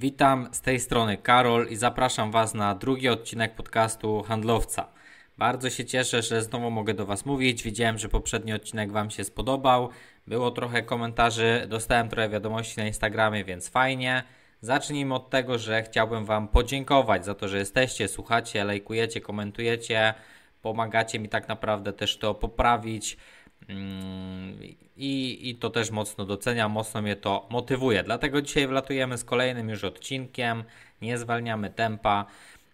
Witam z tej strony Karol i zapraszam Was na drugi odcinek podcastu Handlowca. Bardzo się cieszę, że znowu mogę do Was mówić. Widziałem, że poprzedni odcinek Wam się spodobał. Było trochę komentarzy, dostałem trochę wiadomości na Instagramie, więc fajnie. Zacznijmy od tego, że chciałbym Wam podziękować za to, że jesteście, słuchacie, lajkujecie, komentujecie. Pomagacie mi tak naprawdę też to poprawić. I, I to też mocno doceniam, mocno mnie to motywuje. Dlatego dzisiaj wlatujemy z kolejnym już odcinkiem. Nie zwalniamy tempa.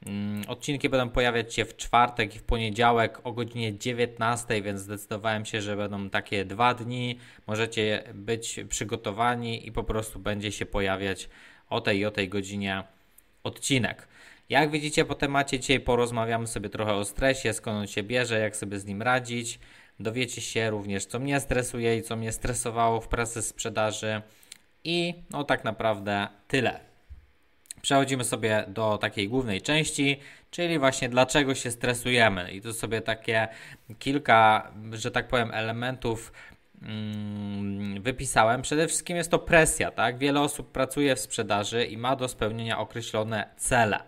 Mm, odcinki będą pojawiać się w czwartek i w poniedziałek o godzinie 19, więc zdecydowałem się, że będą takie dwa dni. Możecie być przygotowani i po prostu będzie się pojawiać o tej i o tej godzinie odcinek. Jak widzicie po temacie dzisiaj porozmawiamy sobie trochę o stresie, skąd on się bierze, jak sobie z nim radzić. Dowiecie się również, co mnie stresuje i co mnie stresowało w pracy sprzedaży. I no tak naprawdę tyle. Przechodzimy sobie do takiej głównej części, czyli właśnie dlaczego się stresujemy. I tu sobie takie kilka, że tak powiem, elementów mm, wypisałem. Przede wszystkim jest to presja, tak? Wiele osób pracuje w sprzedaży i ma do spełnienia określone cele.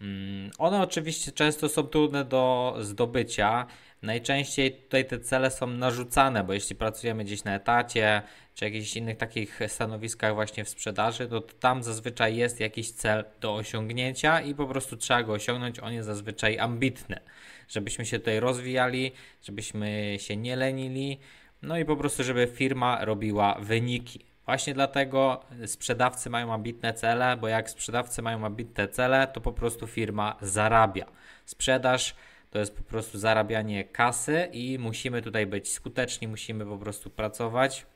Mm, one oczywiście często są trudne do zdobycia. Najczęściej tutaj te cele są narzucane, bo jeśli pracujemy gdzieś na etacie, czy jakichś innych takich stanowiskach właśnie w sprzedaży, to tam zazwyczaj jest jakiś cel do osiągnięcia i po prostu trzeba go osiągnąć. On jest zazwyczaj ambitny, żebyśmy się tutaj rozwijali, żebyśmy się nie lenili, no i po prostu, żeby firma robiła wyniki. Właśnie dlatego sprzedawcy mają ambitne cele, bo jak sprzedawcy mają ambitne cele, to po prostu firma zarabia. Sprzedaż to jest po prostu zarabianie kasy i musimy tutaj być skuteczni, musimy po prostu pracować.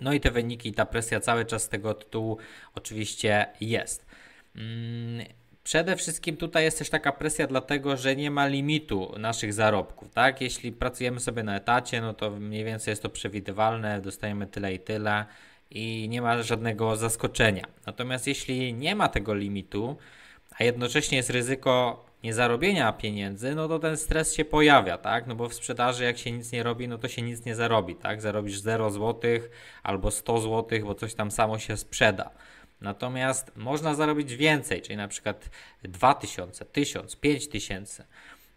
No i te wyniki, ta presja cały czas z tego tytułu oczywiście jest. Mm, przede wszystkim tutaj jest też taka presja, dlatego że nie ma limitu naszych zarobków, tak? Jeśli pracujemy sobie na etacie, no to mniej więcej jest to przewidywalne, dostajemy tyle i tyle i nie ma żadnego zaskoczenia. Natomiast jeśli nie ma tego limitu, a jednocześnie jest ryzyko niezarobienia pieniędzy, no to ten stres się pojawia, tak? No bo w sprzedaży jak się nic nie robi, no to się nic nie zarobi, tak? Zarobisz 0 zł albo 100 zł, bo coś tam samo się sprzeda. Natomiast można zarobić więcej, czyli na przykład 2000, 1000, 5000.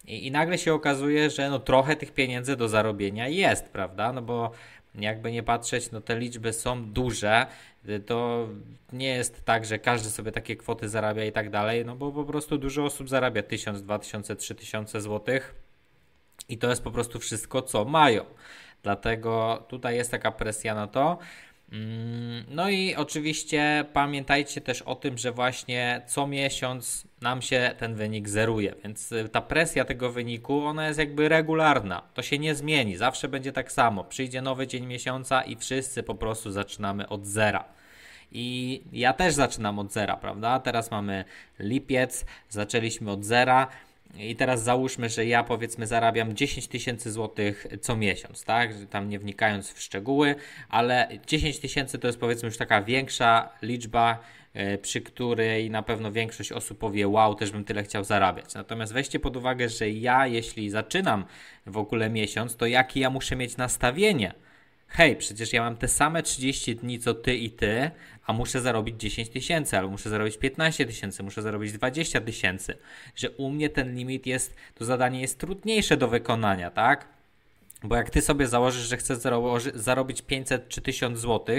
I, I nagle się okazuje, że no trochę tych pieniędzy do zarobienia jest, prawda? No bo jakby nie patrzeć, no te liczby są duże, to nie jest tak, że każdy sobie takie kwoty zarabia i tak dalej, no bo po prostu dużo osób zarabia 1000, 2000, 3000 złotych i to jest po prostu wszystko, co mają. Dlatego tutaj jest taka presja na to. Mm, no i oczywiście pamiętajcie też o tym, że właśnie co miesiąc nam się ten wynik zeruje, więc y, ta presja tego wyniku, ona jest jakby regularna. To się nie zmieni, zawsze będzie tak samo. Przyjdzie nowy dzień miesiąca i wszyscy po prostu zaczynamy od zera. I ja też zaczynam od zera, prawda? Teraz mamy lipiec, zaczęliśmy od zera. I teraz załóżmy, że ja powiedzmy zarabiam 10 tysięcy złotych co miesiąc, tak? Tam nie wnikając w szczegóły, ale 10 tysięcy to jest powiedzmy już taka większa liczba, przy której na pewno większość osób powie: Wow, też bym tyle chciał zarabiać. Natomiast weźcie pod uwagę, że ja, jeśli zaczynam w ogóle miesiąc, to jakie ja muszę mieć nastawienie hej, przecież ja mam te same 30 dni co ty i ty, a muszę zarobić 10 tysięcy, albo muszę zarobić 15 tysięcy, muszę zarobić 20 tysięcy, że u mnie ten limit jest, to zadanie jest trudniejsze do wykonania, tak? Bo jak ty sobie założysz, że chcesz zarobić 500 czy 1000 zł,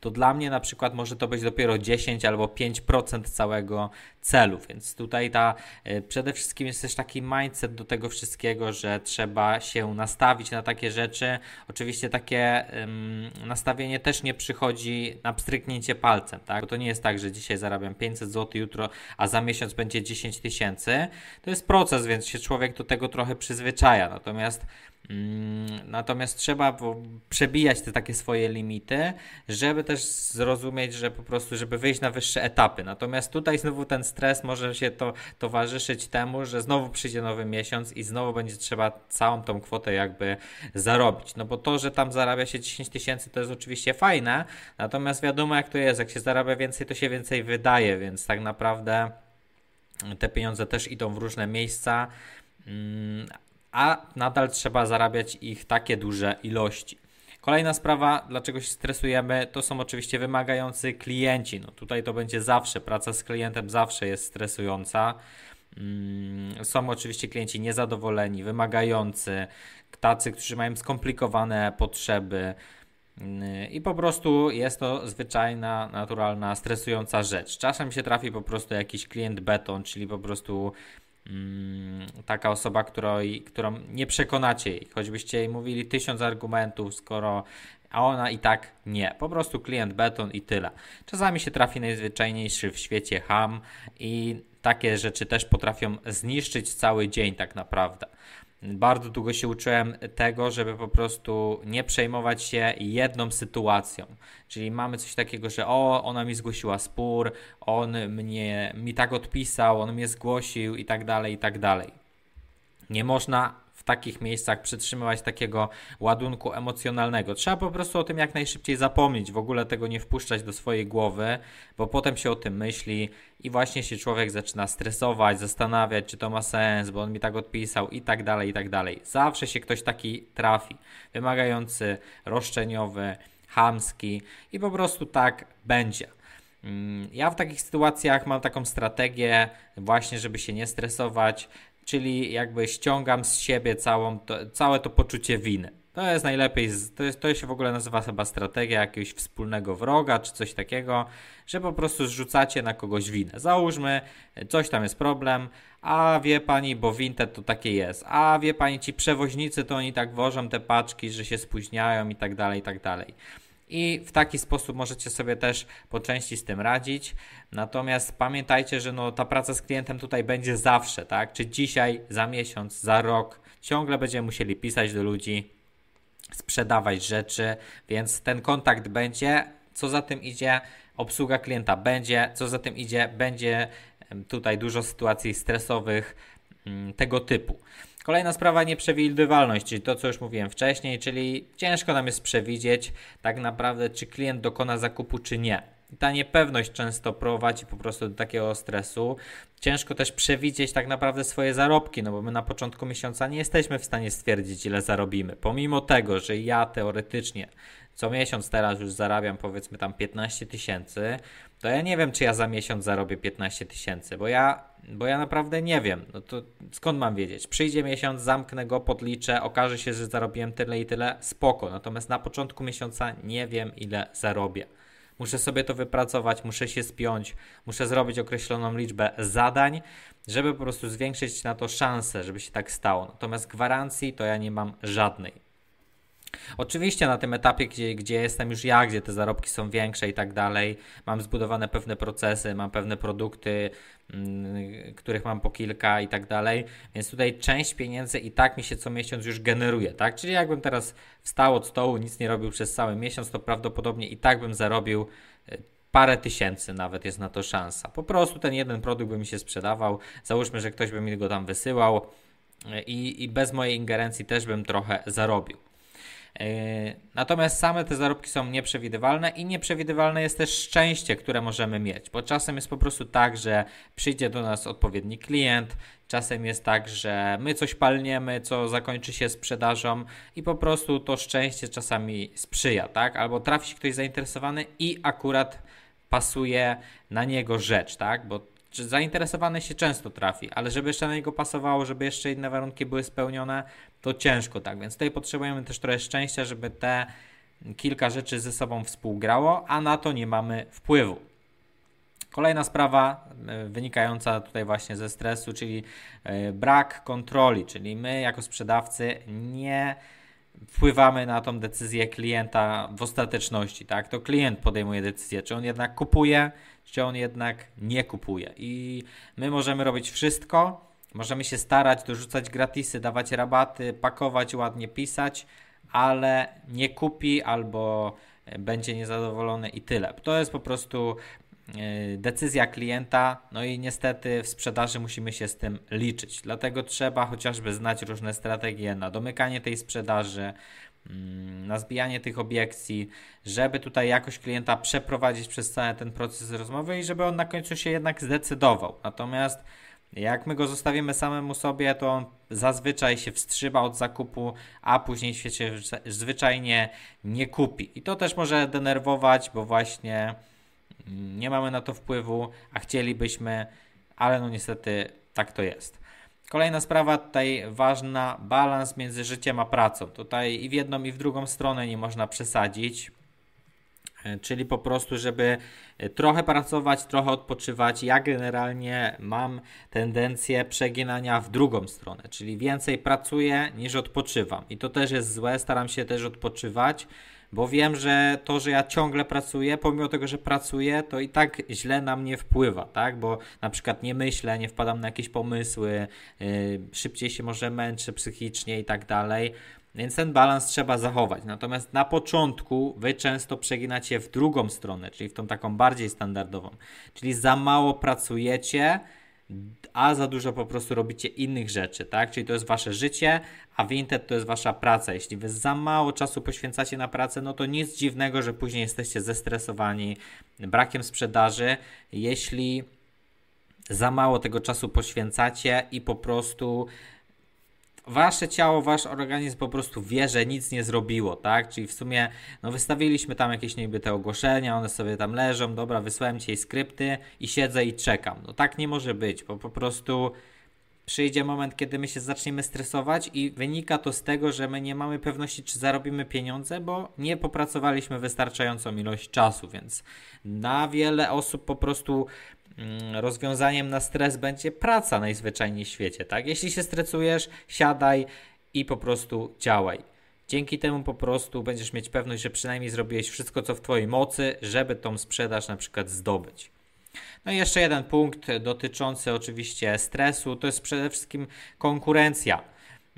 to dla mnie na przykład może to być dopiero 10 albo 5% całego celu. Więc tutaj ta y, przede wszystkim jest też taki mindset do tego wszystkiego, że trzeba się nastawić na takie rzeczy. Oczywiście takie ym, nastawienie też nie przychodzi na pstryknięcie palcem, tak? Bo to nie jest tak, że dzisiaj zarabiam 500 zł, jutro, a za miesiąc będzie 10 tysięcy. To jest proces, więc się człowiek do tego trochę przyzwyczaja. Natomiast natomiast trzeba przebijać te takie swoje limity, żeby też zrozumieć, że po prostu, żeby wyjść na wyższe etapy. Natomiast tutaj znowu ten stres może się to towarzyszyć temu, że znowu przyjdzie nowy miesiąc i znowu będzie trzeba całą tą kwotę jakby zarobić. No bo to, że tam zarabia się 10 tysięcy, to jest oczywiście fajne, natomiast wiadomo jak to jest, jak się zarabia więcej, to się więcej wydaje, więc tak naprawdę te pieniądze też idą w różne miejsca. A nadal trzeba zarabiać ich takie duże ilości. Kolejna sprawa, dlaczego się stresujemy, to są oczywiście wymagający klienci. No tutaj to będzie zawsze, praca z klientem zawsze jest stresująca. Mm, są oczywiście klienci niezadowoleni, wymagający, tacy, którzy mają skomplikowane potrzeby. Mm, I po prostu jest to zwyczajna, naturalna, stresująca rzecz. Czasem się trafi po prostu jakiś klient beton, czyli po prostu taka osoba, której, którą nie przekonacie jej, choćbyście jej mówili tysiąc argumentów, skoro a ona i tak nie. Po prostu klient beton i tyle. Czasami się trafi najzwyczajniejszy w świecie ham i takie rzeczy też potrafią zniszczyć cały dzień tak naprawdę. Bardzo długo się uczyłem tego, żeby po prostu nie przejmować się jedną sytuacją. Czyli mamy coś takiego, że o, ona mi zgłosiła spór, on mnie mi tak odpisał, on mnie zgłosił i tak dalej, i tak dalej. Nie można w takich miejscach przytrzymywać takiego ładunku emocjonalnego. Trzeba po prostu o tym jak najszybciej zapomnieć, w ogóle tego nie wpuszczać do swojej głowy, bo potem się o tym myśli i właśnie się człowiek zaczyna stresować, zastanawiać, czy to ma sens, bo on mi tak odpisał i tak dalej, i tak dalej. Zawsze się ktoś taki trafi, wymagający, roszczeniowy, chamski i po prostu tak będzie. Mm, ja w takich sytuacjach mam taką strategię, właśnie, żeby się nie stresować, czyli jakby ściągam z siebie całą to, całe to poczucie winy. To jest najlepiej, to, jest, to się w ogóle nazywa chyba strategia jakiegoś wspólnego wroga czy coś takiego, że po prostu zrzucacie na kogoś winę. Załóżmy, coś tam jest problem, a wie pani, bo Vinted to takie jest, a wie pani, ci przewoźnicy to oni tak wożą te paczki, że się spóźniają i tak dalej, i tak dalej i w taki sposób możecie sobie też po części z tym radzić. Natomiast pamiętajcie, że no, ta praca z klientem tutaj będzie zawsze, tak? Czy dzisiaj, za miesiąc, za rok, ciągle będziemy musieli pisać do ludzi, sprzedawać rzeczy, więc ten kontakt będzie. Co za tym idzie, obsługa klienta będzie, co za tym idzie, będzie tutaj dużo sytuacji stresowych mm, tego typu. Kolejna sprawa nieprzewidywalność, czyli to, co już mówiłem wcześniej, czyli ciężko nam jest przewidzieć tak naprawdę, czy klient dokona zakupu, czy nie. Ta niepewność często prowadzi po prostu do takiego stresu. Ciężko też przewidzieć tak naprawdę swoje zarobki, no bo my na początku miesiąca nie jesteśmy w stanie stwierdzić, ile zarobimy. Pomimo tego, że ja teoretycznie co miesiąc teraz już zarabiam powiedzmy tam 15 tysięcy, to ja nie wiem, czy ja za miesiąc zarobię 15 tysięcy, bo ja, bo ja naprawdę nie wiem. No to skąd mam wiedzieć? Przyjdzie miesiąc, zamknę go, podliczę, okaże się, że zarobiłem tyle i tyle, spoko. Natomiast na początku miesiąca nie wiem, ile zarobię. Muszę sobie to wypracować, muszę się spiąć, muszę zrobić określoną liczbę zadań, żeby po prostu zwiększyć na to szansę, żeby się tak stało. Natomiast gwarancji to ja nie mam żadnej. Oczywiście na tym etapie, gdzie, gdzie jestem już ja, gdzie te zarobki są większe i tak dalej, mam zbudowane pewne procesy, mam pewne produkty, mm, których mam po kilka i tak dalej, więc tutaj część pieniędzy i tak mi się co miesiąc już generuje, tak? Czyli jakbym teraz wstał od stołu, nic nie robił przez cały miesiąc, to prawdopodobnie i tak bym zarobił e, parę tysięcy nawet jest na to szansa. Po prostu ten jeden produkt by mi się sprzedawał, załóżmy, że ktoś by mi go tam wysyłał e, i, i bez mojej ingerencji też bym trochę zarobił. E, natomiast same te zarobki są nieprzewidywalne i nieprzewidywalne jest też szczęście, które możemy mieć, bo czasem jest po prostu tak, że przyjdzie do nas odpowiedni klient, czasem jest tak, że my coś palniemy, co zakończy się sprzedażą i po prostu to szczęście czasami sprzyja, tak? Albo trafi się ktoś zainteresowany i akurat pasuje na niego rzecz, tak? Bo zainteresowany się często trafi, ale żeby jeszcze na niego pasowało, żeby jeszcze inne warunki były spełnione, to ciężko tak. Więc tutaj potrzebujemy też trochę szczęścia, żeby te kilka rzeczy ze sobą współgrało, a na to nie mamy wpływu. Kolejna sprawa e, wynikająca tutaj właśnie ze stresu, czyli e, brak kontroli, czyli my jako sprzedawcy nie wpływamy na tą decyzję klienta w ostateczności, tak? To klient podejmuje decyzję, czy on jednak kupuje, czy on jednak nie kupuje. I my możemy robić wszystko, możemy się starać, dorzucać gratisy, dawać rabaty, pakować, ładnie pisać, ale nie kupi albo będzie niezadowolony i tyle. To jest po prostu decyzja klienta, no i niestety w sprzedaży musimy się z tym liczyć. Dlatego trzeba chociażby znać różne strategie na domykanie tej sprzedaży, Mm, na zbijanie tych obiekcji, żeby tutaj jakoś klienta przeprowadzić przez cały ten proces rozmowy i żeby on na końcu się jednak zdecydował. Natomiast Jak my go zostawimy samemu sobie, to on zazwyczaj się wstrzyma od zakupu, a później się zwyczajnie nie kupi. I to też może denerwować, bo właśnie nie mamy na to wpływu, a chcielibyśmy, ale no niestety tak to jest. Kolejna sprawa tutaj ważna, balans między życiem a pracą. Tutaj i w jedną i w drugą stronę nie można przesadzić. E, czyli po prostu, żeby e, trochę pracować, trochę odpoczywać. Ja generalnie mam tendencję przeginania w drugą stronę, czyli więcej pracuję niż odpoczywam. I to też jest złe, staram się też odpoczywać, bo wiem, że to, że ja ciągle pracuję, pomimo tego, że pracuję, to i tak źle na mnie wpływa, tak? Bo na przykład nie myślę, nie wpadam na jakieś pomysły, yy, szybciej się może męczę psychicznie i tak dalej. Więc ten balans trzeba zachować. Natomiast na początku wy często przeginacie w drugą stronę, czyli w tą taką bardziej standardową. Czyli za mało pracujecie, a za dużo po prostu robicie innych rzeczy, tak? Czyli to jest wasze życie, a Vinted to jest wasza praca. Jeśli wy za mało czasu poświęcacie na pracę, no to nic dziwnego, że później jesteście zestresowani brakiem sprzedaży. Jeśli za mało tego czasu poświęcacie i po prostu wasze ciało, wasz organizm po prostu wie, że nic nie zrobiło, tak? Czyli w sumie, no wystawiliśmy tam jakieś niby te ogłoszenia, one sobie tam leżą, dobra, wysłałem dzisiaj skrypty i siedzę i czekam. No tak nie może być, bo po prostu przyjdzie moment, kiedy my się zaczniemy stresować i wynika to z tego, że my nie mamy pewności, czy zarobimy pieniądze, bo nie popracowaliśmy wystarczającą ilość czasu, więc na wiele osób po prostu rozwiązaniem na stres będzie praca najzwyczajniej w świecie, tak? Jeśli się stresujesz, siadaj i po prostu działaj. Dzięki temu po prostu będziesz mieć pewność, że przynajmniej zrobiłeś wszystko, co w Twojej mocy, żeby tą sprzedaż na przykład zdobyć. No i jeszcze jeden punkt dotyczący oczywiście stresu, to jest przede wszystkim konkurencja.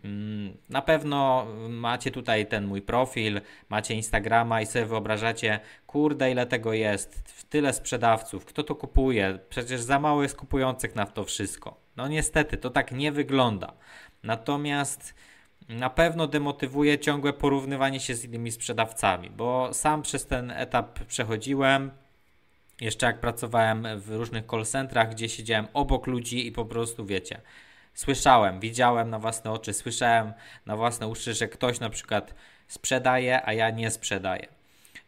Mm, na pewno macie tutaj ten mój profil, macie Instagrama i sobie wyobrażacie, kurde, ile tego jest, tyle sprzedawców, kto to kupuje, przecież za mało jest kupujących na to wszystko. No niestety, to tak nie wygląda. Natomiast na pewno demotywuje ciągłe porównywanie się z innymi sprzedawcami, bo sam przez ten etap przechodziłem. Jeszcze jak pracowałem w różnych call centrach, gdzie siedziałem obok ludzi i po prostu wiecie, słyszałem, widziałem na własne oczy, słyszałem na własne uszy, że ktoś na przykład sprzedaje, a ja nie sprzedaję.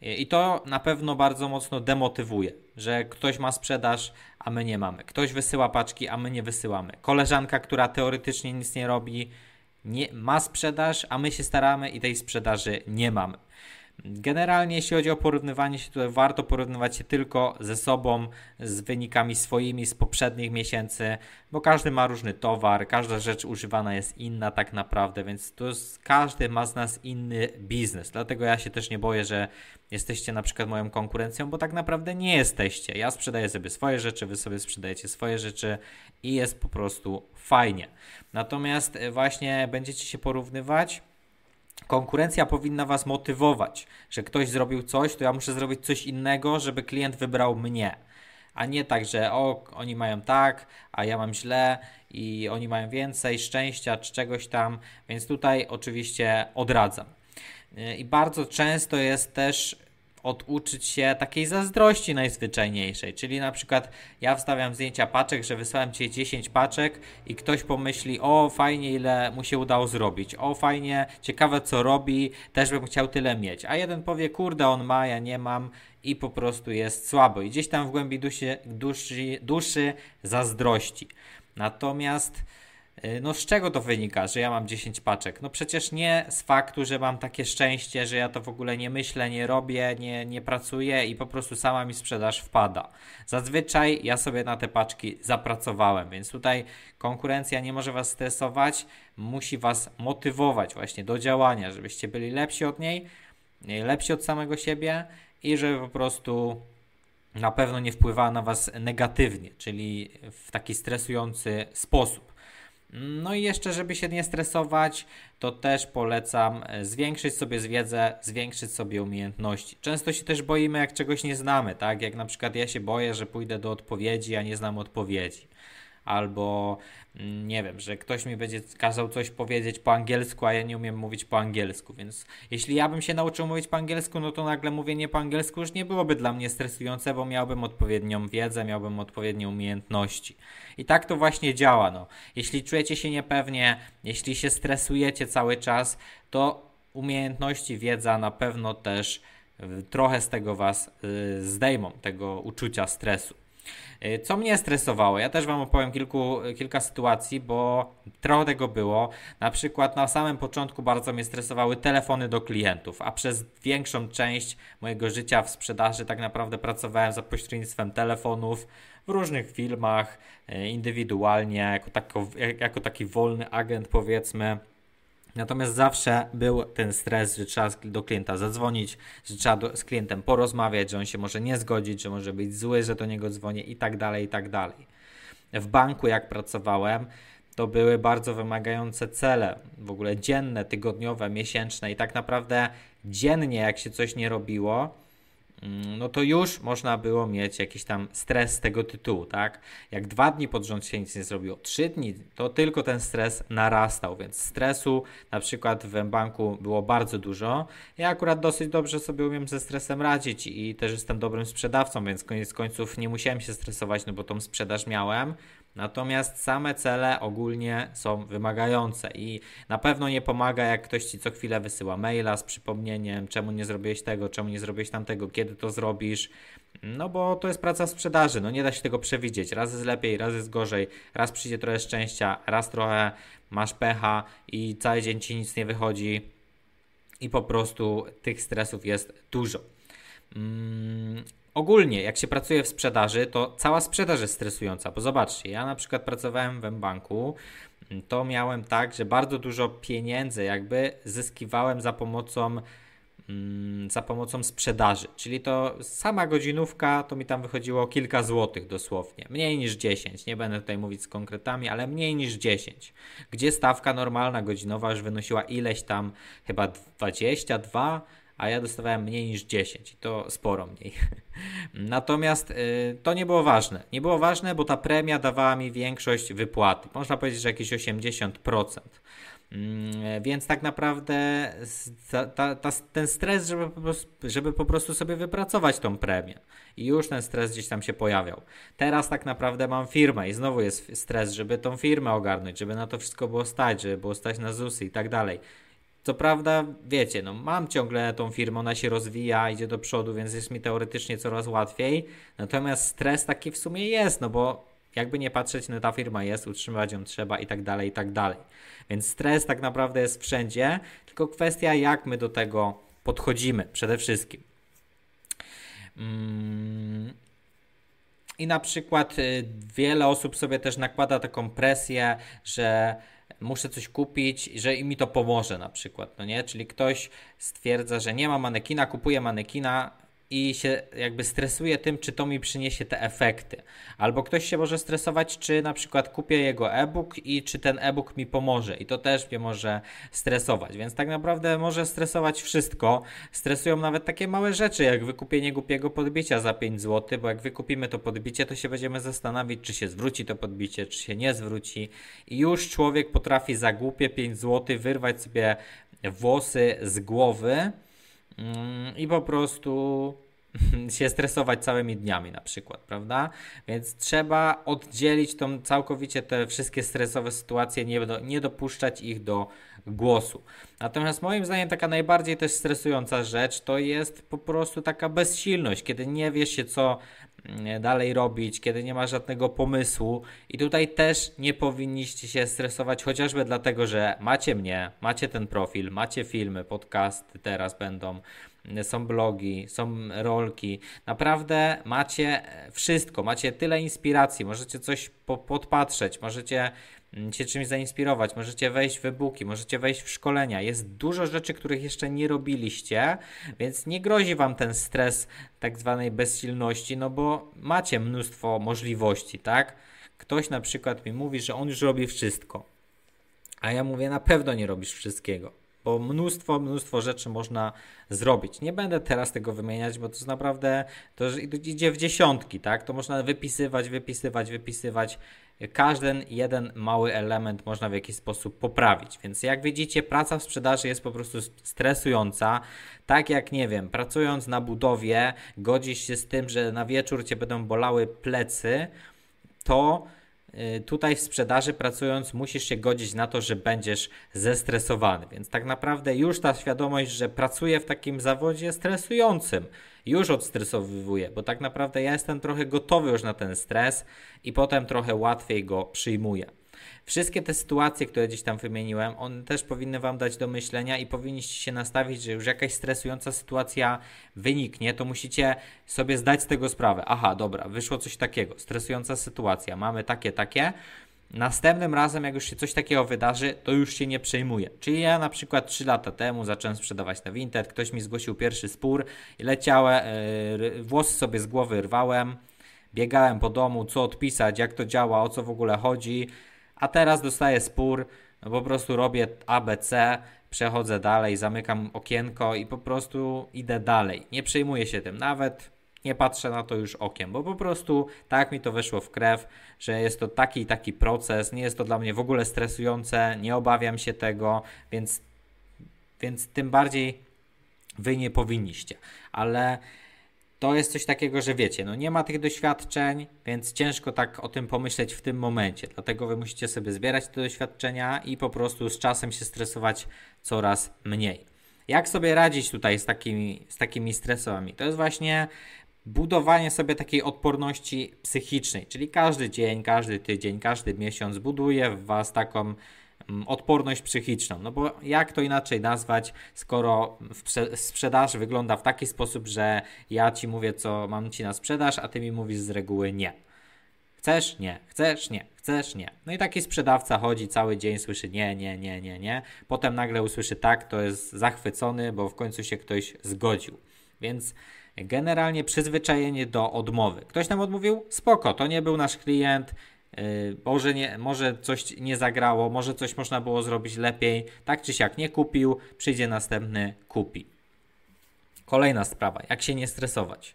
I to na pewno bardzo mocno demotywuje, że ktoś ma sprzedaż, a my nie mamy. Ktoś wysyła paczki, a my nie wysyłamy. Koleżanka, która teoretycznie nic nie robi, nie, ma sprzedaż, a my się staramy i tej sprzedaży nie mamy. Generalnie, jeśli chodzi o porównywanie się, to warto porównywać się tylko ze sobą, z wynikami swoimi z poprzednich miesięcy, bo każdy ma różny towar, każda rzecz używana jest inna tak naprawdę, więc to jest, każdy ma z nas inny biznes. Dlatego ja się też nie boję, że jesteście na przykład moją konkurencją, bo tak naprawdę nie jesteście. Ja sprzedaję sobie swoje rzeczy, wy sobie sprzedajecie swoje rzeczy i jest po prostu fajnie. Natomiast właśnie będziecie się porównywać konkurencja powinna Was motywować, że ktoś zrobił coś, to ja muszę zrobić coś innego, żeby klient wybrał mnie. A nie tak, że o, oni mają tak, a ja mam źle i oni mają więcej szczęścia czy czegoś tam, więc tutaj oczywiście odradzam. I bardzo często jest też oduczyć się takiej zazdrości najzwyczajniejszej. Czyli na przykład ja wstawiam zdjęcia paczek, że wysłałem Ci 10 paczek i ktoś pomyśli, o fajnie ile mu się udało zrobić, o fajnie, ciekawe co robi, też bym chciał tyle mieć. A jeden powie, kurde on ma, ja nie mam i po prostu jest słabo. I gdzieś tam w głębi duszy, duszy, duszy zazdrości. Natomiast no z czego to wynika, że ja mam 10 paczek? No przecież nie z faktu, że mam takie szczęście, że ja to w ogóle nie myślę, nie robię, nie, nie pracuję i po prostu sama mi sprzedaż wpada. Zazwyczaj ja sobie na te paczki zapracowałem, więc tutaj konkurencja nie może Was stresować, musi Was motywować właśnie do działania, żebyście byli lepsi od niej, lepsi od samego siebie i żeby po prostu na pewno nie wpływała na Was negatywnie, czyli w taki stresujący sposób. No i jeszcze, żeby się nie stresować, to też polecam e, zwiększyć sobie wiedzę, zwiększyć sobie umiejętności. Często się też boimy, jak czegoś nie znamy, tak? Jak na przykład ja się boję, że pójdę do odpowiedzi, a nie znam odpowiedzi. Albo mm, nie wiem, że ktoś mi będzie kazał coś powiedzieć po angielsku, a ja nie umiem mówić po angielsku, więc jeśli ja bym się nauczył mówić po angielsku, no to nagle mówienie po angielsku już nie byłoby dla mnie stresujące, bo miałbym odpowiednią wiedzę, miałbym odpowiednie umiejętności. I tak to właśnie działa. No. Jeśli czujecie się niepewnie, jeśli się stresujecie cały czas, to umiejętności, wiedza na pewno też y, trochę z tego Was y, zdejmą, tego uczucia stresu. Y, co mnie stresowało? Ja też Wam opowiem kilku, kilka sytuacji, bo trochę tego było. Na przykład na samym początku bardzo mnie stresowały telefony do klientów, a przez większą część mojego życia w sprzedaży tak naprawdę pracowałem za pośrednictwem telefonów w różnych filmach, indywidualnie, jako, tako, jako taki wolny agent powiedzmy. Natomiast zawsze był ten stres, że trzeba do klienta zadzwonić, że trzeba do, z klientem porozmawiać, że on się może nie zgodzić, że może być zły, że do niego dzwonię i tak dalej, i tak dalej. W banku, jak pracowałem, to były bardzo wymagające cele, w ogóle dzienne, tygodniowe, miesięczne i tak naprawdę dziennie, jak się coś nie robiło, no to już można było mieć jakiś tam stres z tego tytułu, tak? Jak dwa dni pod rząd się nic nie zrobiło, trzy dni, to tylko ten stres narastał, więc stresu na przykład w banku było bardzo dużo. Ja akurat dosyć dobrze sobie umiem ze stresem radzić i też jestem dobrym sprzedawcą, więc koniec końców nie musiałem się stresować, no bo tą sprzedaż miałem. Natomiast same cele ogólnie są wymagające i na pewno nie pomaga, jak ktoś ci co chwilę wysyła maila z przypomnieniem, czemu nie zrobiłeś tego, czemu nie zrobiłeś tamtego, kiedy to zrobisz. No bo to jest praca sprzedaży, no nie da się tego przewidzieć. Raz jest lepiej, raz jest gorzej, raz przyjdzie trochę szczęścia, raz trochę masz pecha i cały dzień ci nic nie wychodzi i po prostu tych stresów jest dużo. Mm, ogólnie, jak się pracuje w sprzedaży, to cała sprzedaż jest stresująca, bo zobaczcie, ja na przykład pracowałem w banku, to miałem tak, że bardzo dużo pieniędzy jakby zyskiwałem za pomocą mm, za pomocą sprzedaży, czyli to sama godzinówka to mi tam wychodziło kilka złotych dosłownie, mniej niż 10, nie będę tutaj mówić z konkretami, ale mniej niż 10, gdzie stawka normalna godzinowa już wynosiła ileś tam chyba 22 a ja dostawałem mniej niż 10 i to sporo mniej. Natomiast y, to nie było ważne. Nie było ważne, bo ta premia dawała mi większość wypłaty. Można powiedzieć, że jakieś 80%. Mm, więc tak naprawdę ta, ta, ten stres, żeby po, prostu, żeby po prostu sobie wypracować tą premię. I już ten stres gdzieś tam się pojawiał. Teraz tak naprawdę mam firmę i znowu jest stres, żeby tą firmę ogarnąć, żeby na to wszystko było stać, żeby było stać na ZUSy i tak dalej. Co prawda, wiecie, no mam ciągle tą firmę, ona się rozwija, idzie do przodu, więc jest mi teoretycznie coraz łatwiej. Natomiast stres taki w sumie jest, no bo jakby nie patrzeć, no ta firma jest, utrzymywać ją trzeba i tak dalej, i tak dalej. Więc stres tak naprawdę jest wszędzie, tylko kwestia jak my do tego podchodzimy przede wszystkim. Mm. I na przykład y, wiele osób sobie też nakłada taką presję, że muszę coś kupić, że mi to pomoże na przykład, no nie? Czyli ktoś stwierdza, że nie ma manekina, kupuje manekina, i się jakby stresuje tym, czy to mi przyniesie te efekty. Albo ktoś się może stresować, czy na przykład kupię jego e-book i czy ten e-book mi pomoże. I to też mnie może stresować. Więc tak naprawdę może stresować wszystko. Stresują nawet takie małe rzeczy, jak wykupienie głupiego podbicia za 5 zł, bo jak wykupimy to podbicie, to się będziemy zastanawiać, czy się zwróci to podbicie, czy się nie zwróci. I już człowiek potrafi za głupie 5 zł wyrwać sobie włosy z głowy i po prostu się stresować całymi dniami na przykład, prawda? Więc trzeba oddzielić tą całkowicie te wszystkie stresowe sytuacje, nie, do, nie dopuszczać ich do głosu. Natomiast moim zdaniem taka najbardziej też stresująca rzecz to jest po prostu taka bezsilność, kiedy nie wiesz się co mm, dalej robić, kiedy nie ma żadnego pomysłu i tutaj też nie powinniście się stresować chociażby dlatego, że macie mnie, macie ten profil, macie filmy, podcasty teraz będą, są blogi, są rolki. Naprawdę macie wszystko, macie tyle inspiracji, możecie coś po podpatrzeć, możecie się czymś zainspirować, możecie wejść w e-booki, możecie wejść w szkolenia. Jest dużo rzeczy, których jeszcze nie robiliście, więc nie grozi wam ten stres tak zwanej bezsilności, no bo macie mnóstwo możliwości, tak? Ktoś na przykład mi mówi, że on już robi wszystko. A ja mówię, na pewno nie robisz wszystkiego bo mnóstwo, mnóstwo rzeczy można zrobić. Nie będę teraz tego wymieniać, bo to jest naprawdę, to idzie w dziesiątki, tak? To można wypisywać, wypisywać, wypisywać. Każdy jeden mały element można w jakiś sposób poprawić. Więc jak widzicie, praca w sprzedaży jest po prostu stresująca. Tak jak, nie wiem, pracując na budowie, godzisz się z tym, że na wieczór cię będą bolały plecy, to tutaj w sprzedaży pracując musisz się godzić na to, że będziesz zestresowany. Więc tak naprawdę już ta świadomość, że pracuję w takim zawodzie stresującym, już odstresowywuje, bo tak naprawdę ja jestem trochę gotowy już na ten stres i potem trochę łatwiej go przyjmuję. Wszystkie te sytuacje, które gdzieś tam wymieniłem, one też powinny Wam dać do myślenia i powinniście się nastawić, że już jakaś stresująca sytuacja wyniknie, to musicie sobie zdać z tego sprawę. Aha, dobra, wyszło coś takiego, stresująca sytuacja, mamy takie, takie. Następnym razem, jak już się coś takiego wydarzy, to już się nie przejmuję. Czyli ja na przykład 3 lata temu zacząłem sprzedawać na Vinted, ktoś mi zgłosił pierwszy spór leciałem, yy, włosy sobie z głowy rwałem, biegałem po domu, co odpisać, jak to działa, o co w ogóle chodzi a teraz dostaję spór, no po prostu robię ABC, przechodzę dalej, zamykam okienko i po prostu idę dalej. Nie przejmuję się tym, nawet nie patrzę na to już okiem, bo po prostu tak mi to weszło w krew, że jest to taki i taki proces, nie jest to dla mnie w ogóle stresujące, nie obawiam się tego, więc, więc tym bardziej wy nie powinniście. Ale to jest coś takiego, że wiecie, no nie ma tych doświadczeń, więc ciężko tak o tym pomyśleć w tym momencie. Dlatego wy musicie sobie zbierać te doświadczenia i po prostu z czasem się stresować coraz mniej. Jak sobie radzić tutaj z takimi, z takimi stresami? To jest właśnie budowanie sobie takiej odporności psychicznej, czyli każdy dzień, każdy tydzień, każdy miesiąc buduje w Was taką odporność psychiczną. No bo jak to inaczej nazwać, skoro sprzedaż wygląda w taki sposób, że ja ci mówię, co mam ci na sprzedaż, a ty mi mówisz z reguły nie. Chcesz? Nie. Chcesz? Nie. Chcesz? Nie. No i taki sprzedawca chodzi cały dzień, słyszy nie, nie, nie, nie, nie. Potem nagle usłyszy tak, to jest zachwycony, bo w końcu się ktoś zgodził. Więc generalnie przyzwyczajenie do odmowy. Ktoś nam odmówił? Spoko, to nie był nasz klient, może, nie, może coś nie zagrało, może coś można było zrobić lepiej. Tak czy siak nie kupił, przyjdzie następny, kupi. Kolejna sprawa, jak się nie stresować.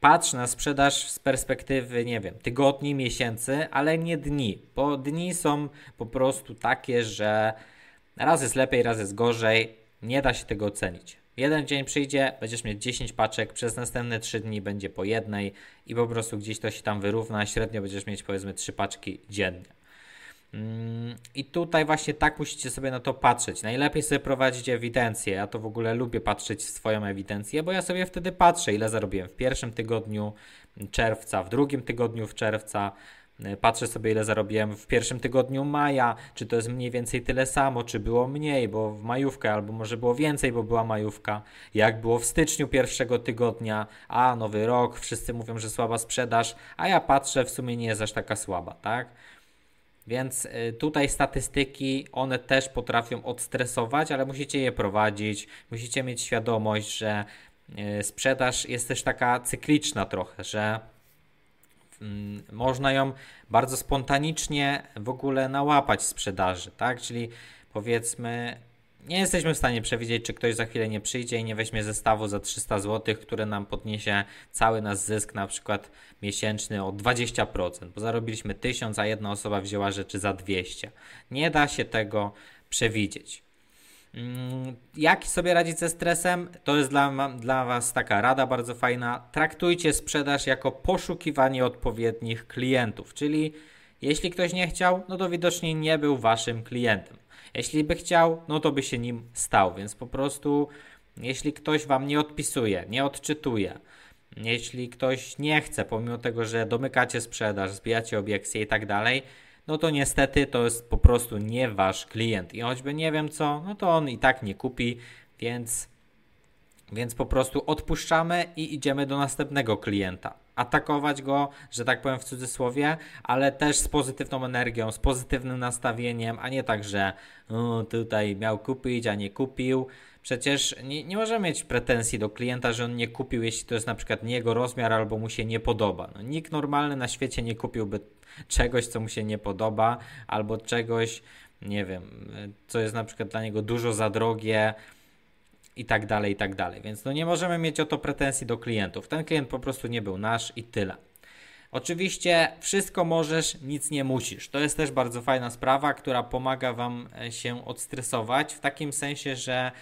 Patrz na sprzedaż z perspektywy, nie wiem, tygodni, miesięcy, ale nie dni, bo dni są po prostu takie, że raz jest lepiej, raz jest gorzej, nie da się tego ocenić. Jeden dzień przyjdzie, będziesz mieć 10 paczek, przez następne 3 dni będzie po jednej i po prostu gdzieś to się tam wyrówna, średnio będziesz mieć powiedzmy 3 paczki dziennie. Mm, I tutaj właśnie tak musicie sobie na to patrzeć. Najlepiej sobie prowadzić ewidencję. Ja to w ogóle lubię patrzeć w swoją ewidencję, bo ja sobie wtedy patrzę, ile zarobiłem w pierwszym tygodniu czerwca, w drugim tygodniu w czerwca, patrzę sobie, ile zarobiłem w pierwszym tygodniu maja, czy to jest mniej więcej tyle samo, czy było mniej, bo w majówkę, albo może było więcej, bo była majówka. Jak było w styczniu pierwszego tygodnia, a nowy rok, wszyscy mówią, że słaba sprzedaż, a ja patrzę, w sumie nie jest aż taka słaba, tak? Więc e, tutaj statystyki, one też potrafią odstresować, ale musicie je prowadzić, musicie mieć świadomość, że e, sprzedaż jest też taka cykliczna trochę, że można ją bardzo spontanicznie w ogóle nałapać sprzedaży, tak? Czyli powiedzmy, nie jesteśmy w stanie przewidzieć, czy ktoś za chwilę nie przyjdzie i nie weźmie zestawu za 300 zł, które nam podniesie cały nasz zysk, na przykład miesięczny o 20%, bo zarobiliśmy 1000, a jedna osoba wzięła rzeczy za 200. Nie da się tego przewidzieć. Mm, jak sobie radzić ze stresem? To jest dla, dla Was taka rada bardzo fajna. Traktujcie sprzedaż jako poszukiwanie odpowiednich klientów, czyli jeśli ktoś nie chciał, no to widocznie nie był Waszym klientem. Jeśli by chciał, no to by się nim stał, więc po prostu jeśli ktoś Wam nie odpisuje, nie odczytuje, jeśli ktoś nie chce, pomimo tego, że domykacie sprzedaż, zbijacie obiekcje i tak dalej, no to niestety to jest po prostu nie wasz klient. I choćby nie wiem co, no to on i tak nie kupi, więc, więc po prostu odpuszczamy i idziemy do następnego klienta. Atakować go, że tak powiem w cudzysłowie, ale też z pozytywną energią, z pozytywnym nastawieniem, a nie tak, że o, tutaj miał kupić, a nie kupił. Przecież nie, nie możemy mieć pretensji do klienta, że on nie kupił, jeśli to jest na przykład nie jego rozmiar albo mu się nie podoba. No, nikt normalny na świecie nie kupiłby czegoś, co mu się nie podoba, albo czegoś, nie wiem, co jest na przykład dla niego dużo za drogie i tak dalej, i tak dalej. Więc no nie możemy mieć o to pretensji do klientów. Ten klient po prostu nie był nasz i tyle. Oczywiście wszystko możesz, nic nie musisz. To jest też bardzo fajna sprawa, która pomaga Wam się odstresować w takim sensie, że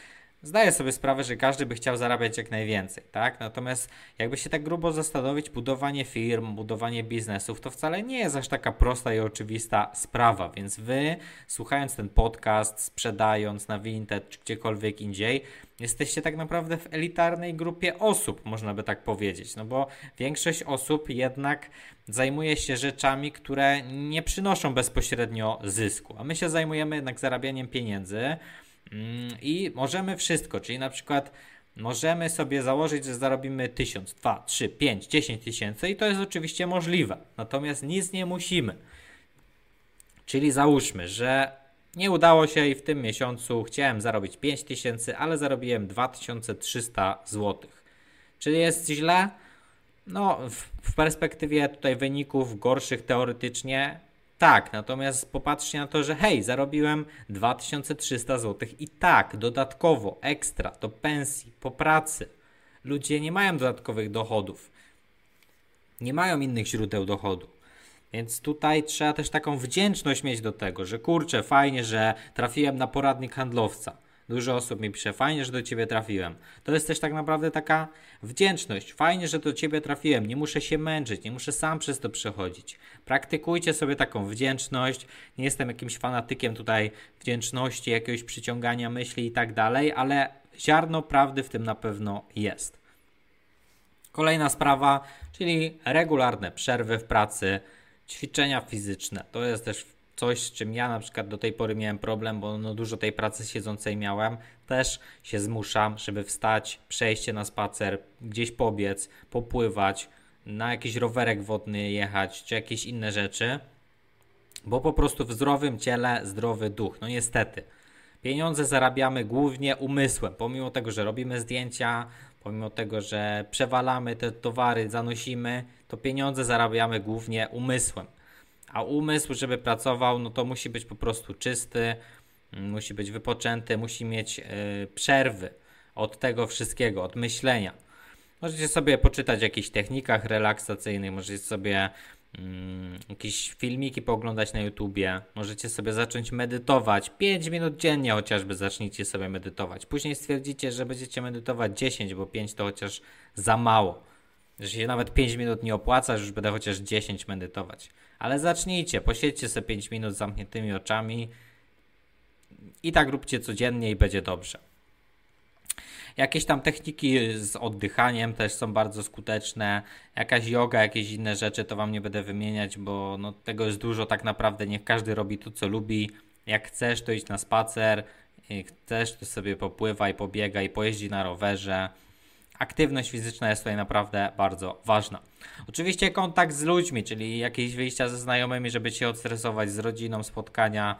Zdaję sobie sprawę, że każdy by chciał zarabiać jak najwięcej, tak? Natomiast jakby się tak grubo zastanowić, budowanie firm, budowanie biznesów to wcale nie jest aż taka prosta i oczywista sprawa, więc wy, słuchając ten podcast, sprzedając na Vinted czy gdziekolwiek indziej, jesteście tak naprawdę w elitarnej grupie osób, można by tak powiedzieć, no bo większość osób jednak zajmuje się rzeczami, które nie przynoszą bezpośrednio zysku, a my się zajmujemy jednak zarabianiem pieniędzy, I możemy wszystko, czyli na przykład możemy sobie założyć, że zarobimy 1000, 2, 3, 5, 10 tysięcy i to jest oczywiście możliwe. Natomiast nic nie musimy. Czyli załóżmy, że nie udało się i w tym miesiącu chciałem zarobić 5000, ale zarobiłem 2300 zł. Czyli jest źle? No, w perspektywie tutaj wyników gorszych teoretycznie tak, natomiast popatrzcie na to, że hej, zarobiłem 2300 zł i tak, dodatkowo, ekstra, do pensji, po pracy. Ludzie nie mają dodatkowych dochodów. Nie mają innych źródeł dochodu. Więc tutaj trzeba też taką wdzięczność mieć do tego, że kurczę, fajnie, że trafiłem na poradnik handlowca. Dużo osób mi pisze, fajnie, że do ciebie trafiłem. To jest też tak naprawdę taka wdzięczność. Fajnie, że do ciebie trafiłem. Nie muszę się męczyć, nie muszę sam przez to przechodzić. Praktykujcie sobie taką wdzięczność. Nie jestem jakimś fanatykiem tutaj wdzięczności, jakiegoś przyciągania myśli i tak dalej, ale ziarno prawdy w tym na pewno jest. Kolejna sprawa, czyli regularne przerwy w pracy, ćwiczenia fizyczne. To jest też coś, z czym ja na przykład do tej pory miałem problem, bo no dużo tej pracy siedzącej miałem, też się zmuszam, żeby wstać, przejść się na spacer, gdzieś pobiec, popływać, na jakiś rowerek wodny jechać, czy jakieś inne rzeczy, bo po prostu w zdrowym ciele zdrowy duch. No niestety. Pieniądze zarabiamy głównie umysłem, pomimo tego, że robimy zdjęcia, pomimo tego, że przewalamy te towary, zanosimy, to pieniądze zarabiamy głównie umysłem. A umysł, żeby pracował, no to musi być po prostu czysty, musi być wypoczęty, musi mieć yy, przerwy od tego wszystkiego, od myślenia. Możecie sobie poczytać o jakichś technikach relaksacyjnych, możecie sobie mm, jakieś filmiki pooglądać na YouTubie, możecie sobie zacząć medytować. 5 minut dziennie chociażby zacznijcie sobie medytować. Później stwierdzicie, że będziecie medytować 10, bo 5 to chociaż za mało. Że się nawet 5 minut nie opłaca, już będę chociaż 10 medytować. Ale zacznijcie, posiedźcie sobie 5 minut z zamkniętymi oczami i tak róbcie codziennie i będzie dobrze. Jakieś tam techniki z oddychaniem też są bardzo skuteczne. Jakaś yoga, jakieś inne rzeczy to Wam nie będę wymieniać, bo no, tego jest dużo tak naprawdę. Niech każdy robi to, co lubi. Jak chcesz, to idź na spacer. Jak chcesz, to sobie popływaj, pobiegaj, pojeździ na rowerze aktywność fizyczna jest tutaj naprawdę bardzo ważna. Oczywiście kontakt z ludźmi, czyli jakieś wyjścia ze znajomymi, żeby się odstresować z rodziną, spotkania,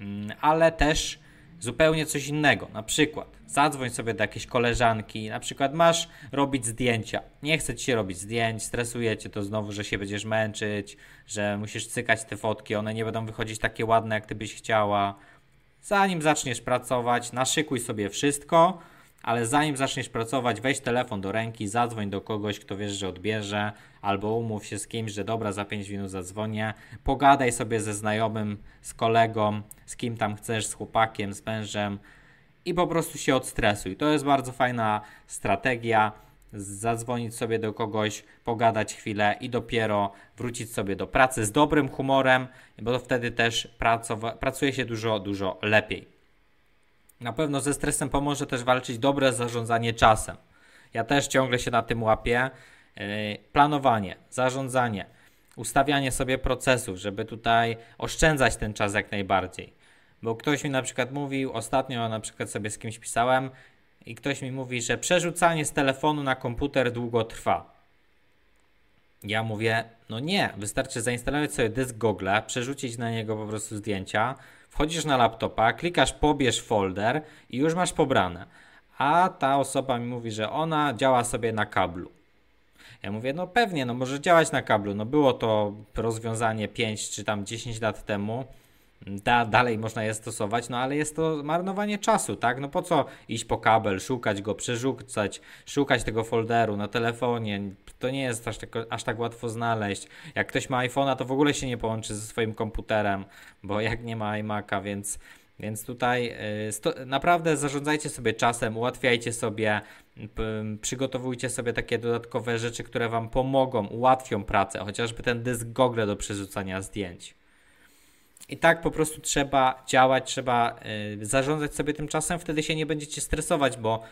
mm, ale też zupełnie coś innego. Na przykład zadzwoń sobie do jakiejś koleżanki, na przykład masz robić zdjęcia. Nie chce ci się robić zdjęć, stresuje cię to znowu, że się będziesz męczyć, że musisz cykać te fotki, one nie będą wychodzić takie ładne, jak ty byś chciała. Zanim zaczniesz pracować, naszykuj sobie wszystko, ale zanim zaczniesz pracować, weź telefon do ręki, zadzwoń do kogoś, kto wiesz, że odbierze, albo umów się z kimś, że dobra, za 5 minut zadzwonię. Pogadaj sobie ze znajomym, z kolegą, z kim tam chcesz, z chłopakiem, z mężem i po prostu się odstresuj. To jest bardzo fajna strategia. Zadzwonić sobie do kogoś, pogadać chwilę i dopiero wrócić sobie do pracy z dobrym humorem, bo wtedy też pracuje się dużo, dużo lepiej. Na pewno ze stresem pomoże też walczyć dobre zarządzanie czasem. Ja też ciągle się na tym łapię. Yy, planowanie, zarządzanie, ustawianie sobie procesów, żeby tutaj oszczędzać ten czas jak najbardziej. Bo ktoś mi na przykład mówił, ostatnio na przykład sobie z kimś pisałem i ktoś mi mówi, że przerzucanie z telefonu na komputer długo trwa. Ja mówię, no nie, wystarczy zainstalować sobie dysk Google, przerzucić na niego po prostu zdjęcia, Wchodzisz na laptopa, klikasz pobierz folder i już masz pobrane. A ta osoba mi mówi, że ona działa sobie na kablu. Ja mówię, no pewnie, no może działać na kablu. No było to rozwiązanie 5 czy tam 10 lat temu. Da, dalej można je stosować, no ale jest to marnowanie czasu, tak? No po co iść po kabel, szukać go, przerzucać, szukać tego folderu na telefonie, to nie jest aż tak, aż tak łatwo znaleźć. Jak ktoś ma iPhone'a, to w ogóle się nie połączy ze swoim komputerem, bo jak nie ma iMac'a, więc więc tutaj y, naprawdę zarządzajcie sobie czasem, ułatwiajcie sobie, przygotowujcie sobie takie dodatkowe rzeczy, które Wam pomogą, ułatwią pracę, chociażby ten dysk Google do przerzucania zdjęć. I tak po prostu trzeba działać, trzeba y, zarządzać sobie tym czasem, wtedy się nie będziecie stresować, bo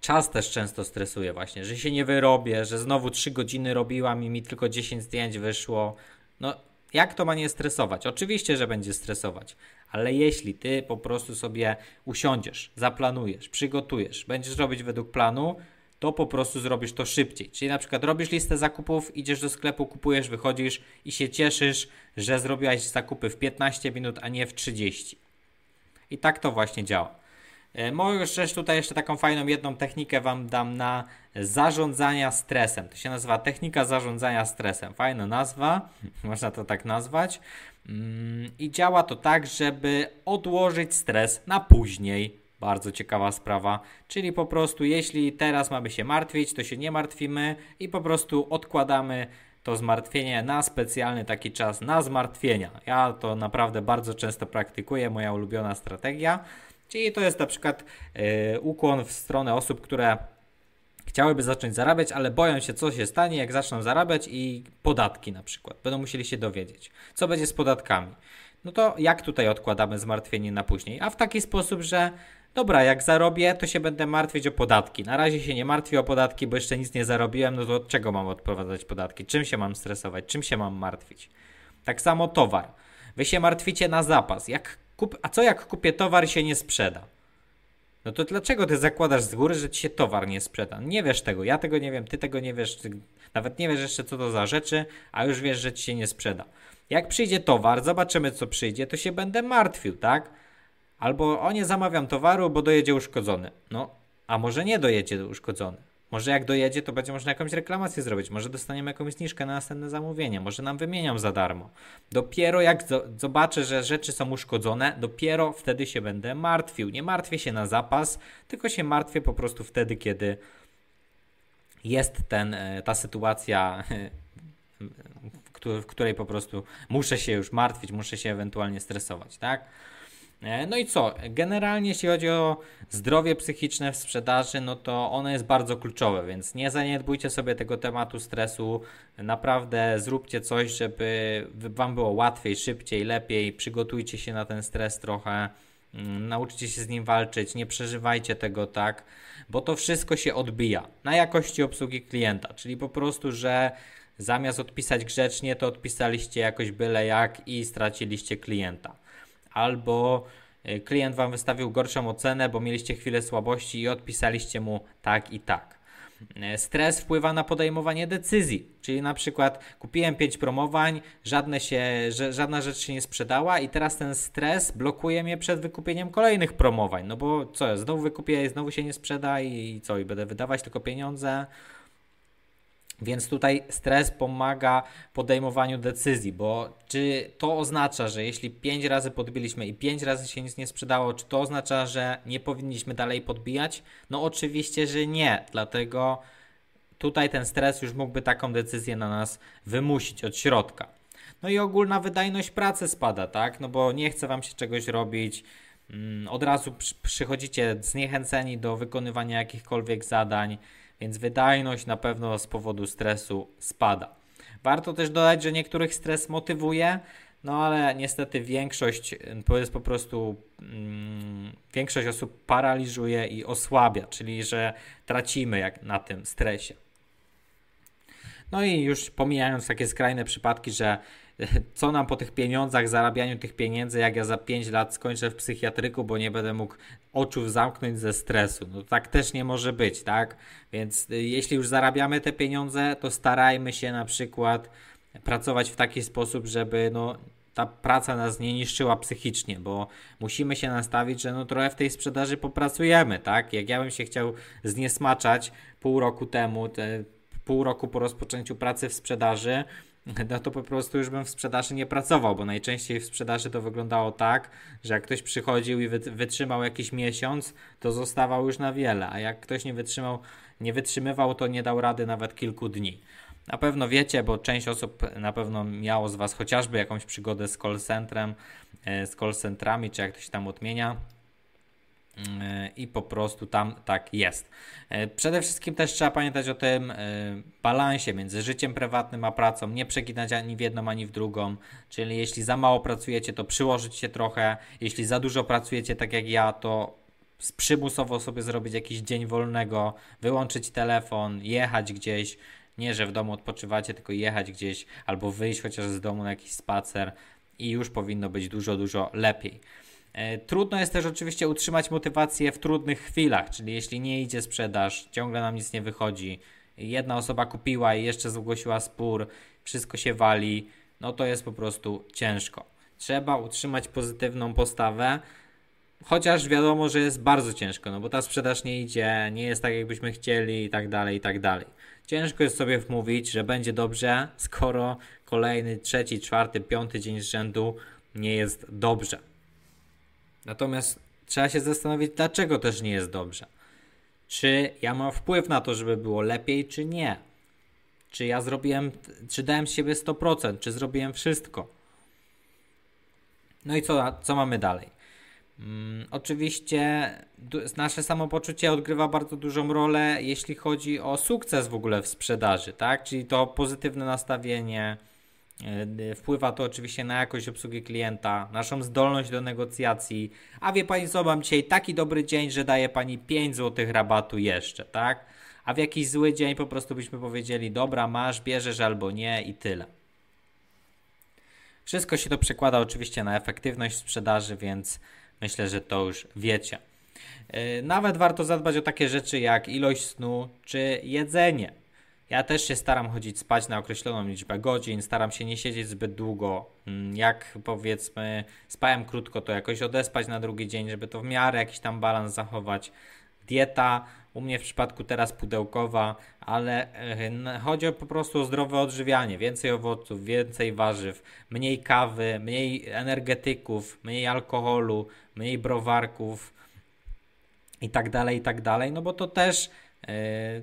czas też często stresuje właśnie, że się nie wyrobię, że znowu 3 godziny robiłam i mi tylko 10 zdjęć wyszło. No jak to ma nie stresować? Oczywiście, że będzie stresować, ale jeśli ty po prostu sobie usiądziesz, zaplanujesz, przygotujesz, będziesz robić według planu, to po prostu zrobisz to szybciej. Czyli na przykład robisz listę zakupów, idziesz do sklepu, kupujesz, wychodzisz i się cieszysz, że zrobiłaś zakupy w 15 minut, a nie w 30. I tak to właśnie działa. E, Możesz tutaj jeszcze taką fajną jedną technikę Wam dam na zarządzania stresem. To się nazywa technika zarządzania stresem. Fajna nazwa, można to tak nazwać. Mm, I działa to tak, żeby odłożyć stres na później. Bardzo ciekawa sprawa. Czyli po prostu, jeśli teraz mamy się martwić, to się nie martwimy i po prostu odkładamy to zmartwienie na specjalny taki czas na zmartwienia. Ja to naprawdę bardzo często praktykuję, moja ulubiona strategia. Czyli to jest na przykład yy, ukłon w stronę osób, które chciałyby zacząć zarabiać, ale boją się, co się stanie, jak zaczną zarabiać i podatki na przykład. Będą musieli się dowiedzieć, co będzie z podatkami. No to jak tutaj odkładamy zmartwienie na później? A w taki sposób, że dobra, jak zarobię, to się będę martwić o podatki. Na razie się nie martwię o podatki, bo jeszcze nic nie zarobiłem, no to od czego mam odprowadzać podatki? Czym się mam stresować? Czym się mam martwić? Tak samo towar. Wy się martwicie na zapas. Jak kup... A co jak kupię towar się nie sprzeda? No to dlaczego ty zakładasz z góry, że ci się towar nie sprzeda? Nie wiesz tego, ja tego nie wiem, ty tego nie wiesz, nawet nie wiesz jeszcze co to za rzeczy, a już wiesz, że ci się nie sprzeda. Jak przyjdzie towar, zobaczymy co przyjdzie, to się będę martwił, tak? Albo o nie zamawiam towaru, bo dojedzie uszkodzony. No, a może nie dojedzie uszkodzony. Może jak dojedzie, to będzie można jakąś reklamację zrobić. Może dostaniemy jakąś zniżkę na następne zamówienie. Może nam wymienią za darmo. Dopiero jak zobaczę, że rzeczy są uszkodzone, dopiero wtedy się będę martwił. Nie martwię się na zapas, tylko się martwię po prostu wtedy, kiedy jest ten, e, ta sytuacja, w której po prostu muszę się już martwić, muszę się ewentualnie stresować, tak? E, no i co? Generalnie jeśli chodzi o zdrowie psychiczne w sprzedaży, no to ono jest bardzo kluczowe, więc nie zaniedbujcie sobie tego tematu stresu. Naprawdę zróbcie coś, żeby Wam było łatwiej, szybciej, lepiej. Przygotujcie się na ten stres trochę. Mm, nauczcie się z nim walczyć, nie przeżywajcie tego tak, bo to wszystko się odbija na jakości obsługi klienta, czyli po prostu, że zamiast odpisać grzecznie, to odpisaliście jakoś byle jak i straciliście klienta albo e, klient Wam wystawił gorszą ocenę, bo mieliście chwilę słabości i odpisaliście mu tak i tak. E, stres wpływa na podejmowanie decyzji, czyli na przykład kupiłem 5 promowań, żadne się, żadna rzecz się nie sprzedała i teraz ten stres blokuje mnie przed wykupieniem kolejnych promowań, no bo co, znowu wykupię, znowu się nie sprzeda i co, i będę wydawać tylko pieniądze, więc tutaj stres pomaga podejmowaniu decyzji, bo czy to oznacza, że jeśli 5 razy podbiliśmy i 5 razy się nic nie sprzedało, czy to oznacza, że nie powinniśmy dalej podbijać? No oczywiście, że nie, dlatego tutaj ten stres już mógłby taką decyzję na nas wymusić od środka. No i ogólna wydajność pracy spada, tak? No bo nie chce wam się czegoś robić, mm, od razu przychodzicie zniechęceni do wykonywania jakichkolwiek zadań więc wydajność na pewno z powodu stresu spada. Warto też dodać, że niektórych stres motywuje, no ale niestety większość to jest po prostu mm, większość osób paraliżuje i osłabia, czyli że tracimy jak na tym stresie. No i już pomijając takie skrajne przypadki, że co nam po tych pieniądzach, zarabianiu tych pieniędzy, jak ja za 5 lat skończę w psychiatryku, bo nie będę mógł oczu zamknąć ze stresu. No tak też nie może być, tak? Więc y, jeśli już zarabiamy te pieniądze, to starajmy się na przykład pracować w taki sposób, żeby no, ta praca nas nie niszczyła psychicznie, bo musimy się nastawić, że no trochę w tej sprzedaży popracujemy, tak? Jak ja bym się chciał zniesmaczać pół roku temu, te, pół roku po rozpoczęciu pracy w sprzedaży, no to po prostu już bym w sprzedaży nie pracował, bo najczęściej w sprzedaży to wyglądało tak, że jak ktoś przychodził i wytrzymał jakiś miesiąc, to zostawał już na wiele, a jak ktoś nie wytrzymał, nie wytrzymywał, to nie dał rady nawet kilku dni. Na pewno wiecie, bo część osób na pewno miało z Was chociażby jakąś przygodę z call centrem, e, z call centrami, czy jak to się tam odmienia i po prostu tam tak jest. E, przede wszystkim też trzeba pamiętać o tym balansie między życiem prywatnym a pracą, nie przeginać ani w jedną, ani w drugą, czyli jeśli za mało pracujecie, to przyłożyć się trochę, jeśli za dużo pracujecie, tak jak ja, to przymusowo sobie zrobić jakiś dzień wolnego, wyłączyć telefon, jechać gdzieś, nie, że w domu odpoczywacie, tylko jechać gdzieś albo wyjść chociaż z domu na jakiś spacer i już powinno być dużo, dużo lepiej. E, trudno jest też oczywiście utrzymać motywację w trudnych chwilach, czyli jeśli nie idzie sprzedaż, ciągle nam nic nie wychodzi, jedna osoba kupiła i jeszcze zgłosiła spór, wszystko się wali, no to jest po prostu ciężko. Trzeba utrzymać pozytywną postawę, chociaż wiadomo, że jest bardzo ciężko, no bo ta sprzedaż nie idzie, nie jest tak jakbyśmy chcieli i tak dalej, i tak dalej. Ciężko jest sobie wmówić, że będzie dobrze, skoro kolejny, trzeci, czwarty, piąty dzień z rzędu nie jest dobrze. Natomiast trzeba się zastanowić, dlaczego też nie jest dobrze. Czy ja mam wpływ na to, żeby było lepiej, czy nie? Czy ja zrobiłem, czy dałem z siebie 100%, czy zrobiłem wszystko? No i co, co mamy dalej? Mm, oczywiście nasze samopoczucie odgrywa bardzo dużą rolę, jeśli chodzi o sukces w ogóle w sprzedaży, tak? Czyli to pozytywne nastawienie. E, wpływa to oczywiście na jakość obsługi klienta, naszą zdolność do negocjacji. A wie pani co, mam dzisiaj taki dobry dzień, że daje pani 5 zł rabatu jeszcze, tak? A w jakiś zły dzień po prostu byśmy powiedzieli, dobra, masz, bierzesz albo nie i tyle. Wszystko się to przekłada oczywiście na efektywność sprzedaży, więc Myślę, że to już wiecie. E, nawet warto zadbać o takie rzeczy jak ilość snu czy jedzenie. Ja też się staram chodzić spać na określoną liczbę godzin, staram się nie siedzieć zbyt długo. Mm, jak powiedzmy spałem krótko, to jakoś odespać na drugi dzień, żeby to w miarę jakiś tam balans zachować. Dieta u mnie w przypadku teraz pudełkowa, ale e, chodzi po prostu o zdrowe odżywianie. Więcej owoców, więcej warzyw, mniej kawy, mniej energetyków, mniej alkoholu, mniej browarków i tak dalej, i tak dalej. No bo to też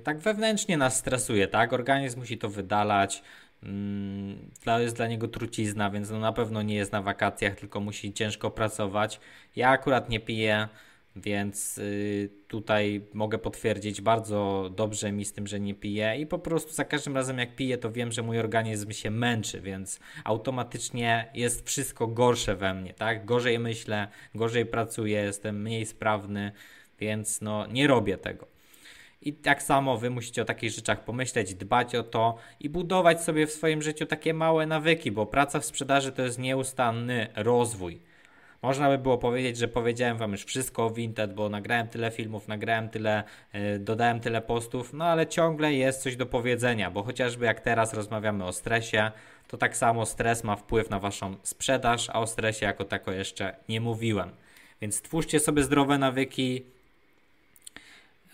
tak wewnętrznie nas stresuje, tak? Organizm musi to wydalać. Mm, to jest dla niego trucizna, więc no na pewno nie jest na wakacjach, tylko musi ciężko pracować. Ja akurat nie piję więc y, tutaj mogę potwierdzić, bardzo dobrze mi z tym, że nie piję i po prostu za każdym razem jak piję, to wiem, że mój organizm się męczy, więc automatycznie jest wszystko gorsze we mnie, tak? Gorzej myślę, gorzej pracuję, jestem mniej sprawny, więc no nie robię tego. I tak samo wy musicie o takich rzeczach pomyśleć, dbać o to i budować sobie w swoim życiu takie małe nawyki, bo praca w sprzedaży to jest nieustanny rozwój. Można by było powiedzieć, że powiedziałem wam już wszystko o Vinted, bo nagrałem tyle filmów, nagrałem tyle, yy, dodałem tyle postów, no ale ciągle jest coś do powiedzenia, bo chociażby jak teraz rozmawiamy o stresie, to tak samo stres ma wpływ na waszą sprzedaż, a o stresie jako tako jeszcze nie mówiłem. Więc twórzcie sobie zdrowe nawyki,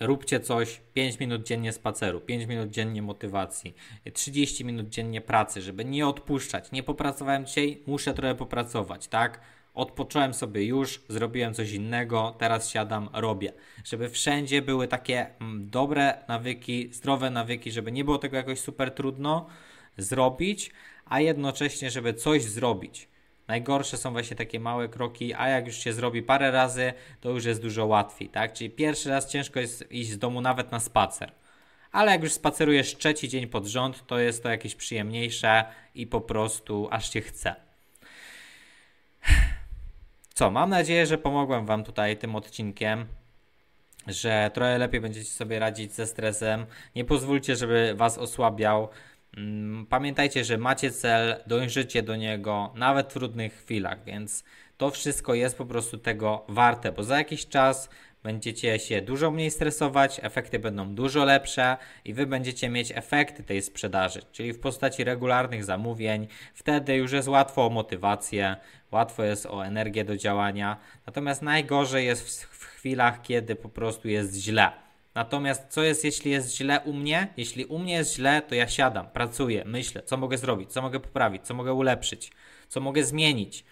róbcie coś 5 minut dziennie spaceru, 5 minut dziennie motywacji, 30 minut dziennie pracy, żeby nie odpuszczać. Nie popracowałem dzisiaj, muszę trochę popracować, tak? odpocząłem sobie już, zrobiłem coś innego, teraz siadam, robię. Żeby wszędzie były takie mm, dobre nawyki, zdrowe nawyki, żeby nie było tego jakoś super trudno zrobić, a jednocześnie, żeby coś zrobić. Najgorsze są właśnie takie małe kroki, a jak już się zrobi parę razy, to już jest dużo łatwiej, tak? Czyli pierwszy raz ciężko jest iść z domu nawet na spacer. Ale jak już spacerujesz trzeci dzień pod rząd, to jest to jakieś przyjemniejsze i po prostu aż się chce. Co, mam nadzieję, że pomogłem Wam tutaj tym odcinkiem, że trochę lepiej będziecie sobie radzić ze stresem. Nie pozwólcie, żeby Was osłabiał. Mm, pamiętajcie, że macie cel, dążycie do niego nawet w trudnych chwilach, więc to wszystko jest po prostu tego warte, bo za jakiś czas będziecie się dużo mniej stresować, efekty będą dużo lepsze i wy będziecie mieć efekty tej sprzedaży, czyli w postaci regularnych zamówień. Wtedy już jest łatwo o motywację, łatwo jest o energię do działania. Natomiast najgorzej jest w chwilach, kiedy po prostu jest źle. Natomiast co jest, jeśli jest źle u mnie? Jeśli u mnie jest źle, to ja siadam, pracuję, myślę, co mogę zrobić, co mogę poprawić, co mogę ulepszyć, co mogę zmienić.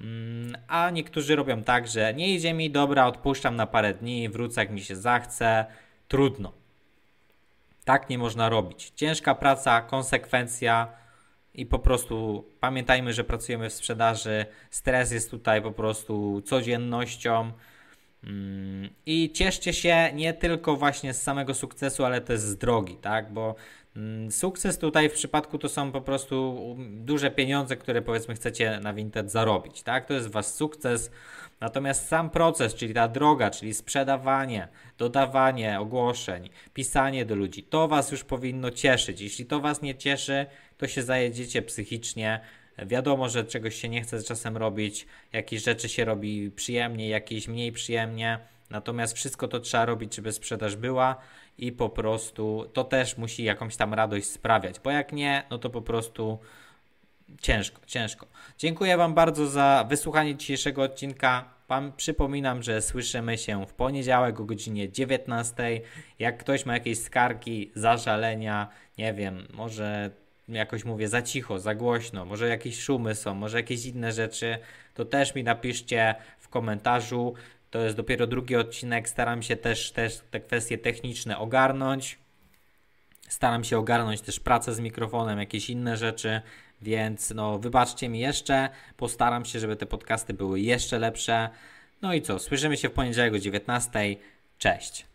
Mm, a niektórzy robią tak, że nie idzie mi, dobra, odpuszczam na parę dni, wrócę jak mi się zachce, trudno. Tak nie można robić. Ciężka praca, konsekwencja i po prostu pamiętajmy, że pracujemy w sprzedaży. Stres jest tutaj po prostu codziennością. Mm, I cieszcie się nie tylko właśnie z samego sukcesu, ale też z drogi, tak? Bo mm, sukces tutaj w przypadku to są po prostu duże pieniądze, które powiedzmy chcecie na Vinted zarobić, tak? To jest wasz sukces. Natomiast sam proces, czyli ta droga, czyli sprzedawanie, dodawanie ogłoszeń, pisanie do ludzi, to was już powinno cieszyć. Jeśli to was nie cieszy, to się zajedziecie psychicznie Wiadomo, że czegoś się nie chce czasem robić, jakieś rzeczy się robi przyjemnie, jakieś mniej przyjemnie. Natomiast wszystko to trzeba robić, żeby sprzedaż była i po prostu to też musi jakąś tam radość sprawiać, bo jak nie, no to po prostu ciężko, ciężko. Dziękuję Wam bardzo za wysłuchanie dzisiejszego odcinka. Wam przypominam, że słyszymy się w poniedziałek o godzinie 19. Jak ktoś ma jakieś skargi, zażalenia, nie wiem, może jakoś mówię za cicho, za głośno, może jakieś szumy są, może jakieś inne rzeczy, to też mi napiszcie w komentarzu. To jest dopiero drugi odcinek. Staram się też, też te kwestie techniczne ogarnąć. Staram się ogarnąć też pracę z mikrofonem, jakieś inne rzeczy, więc no wybaczcie mi jeszcze. Postaram się, żeby te podcasty były jeszcze lepsze. No i co, słyszymy się w poniedziałek o 19. Cześć.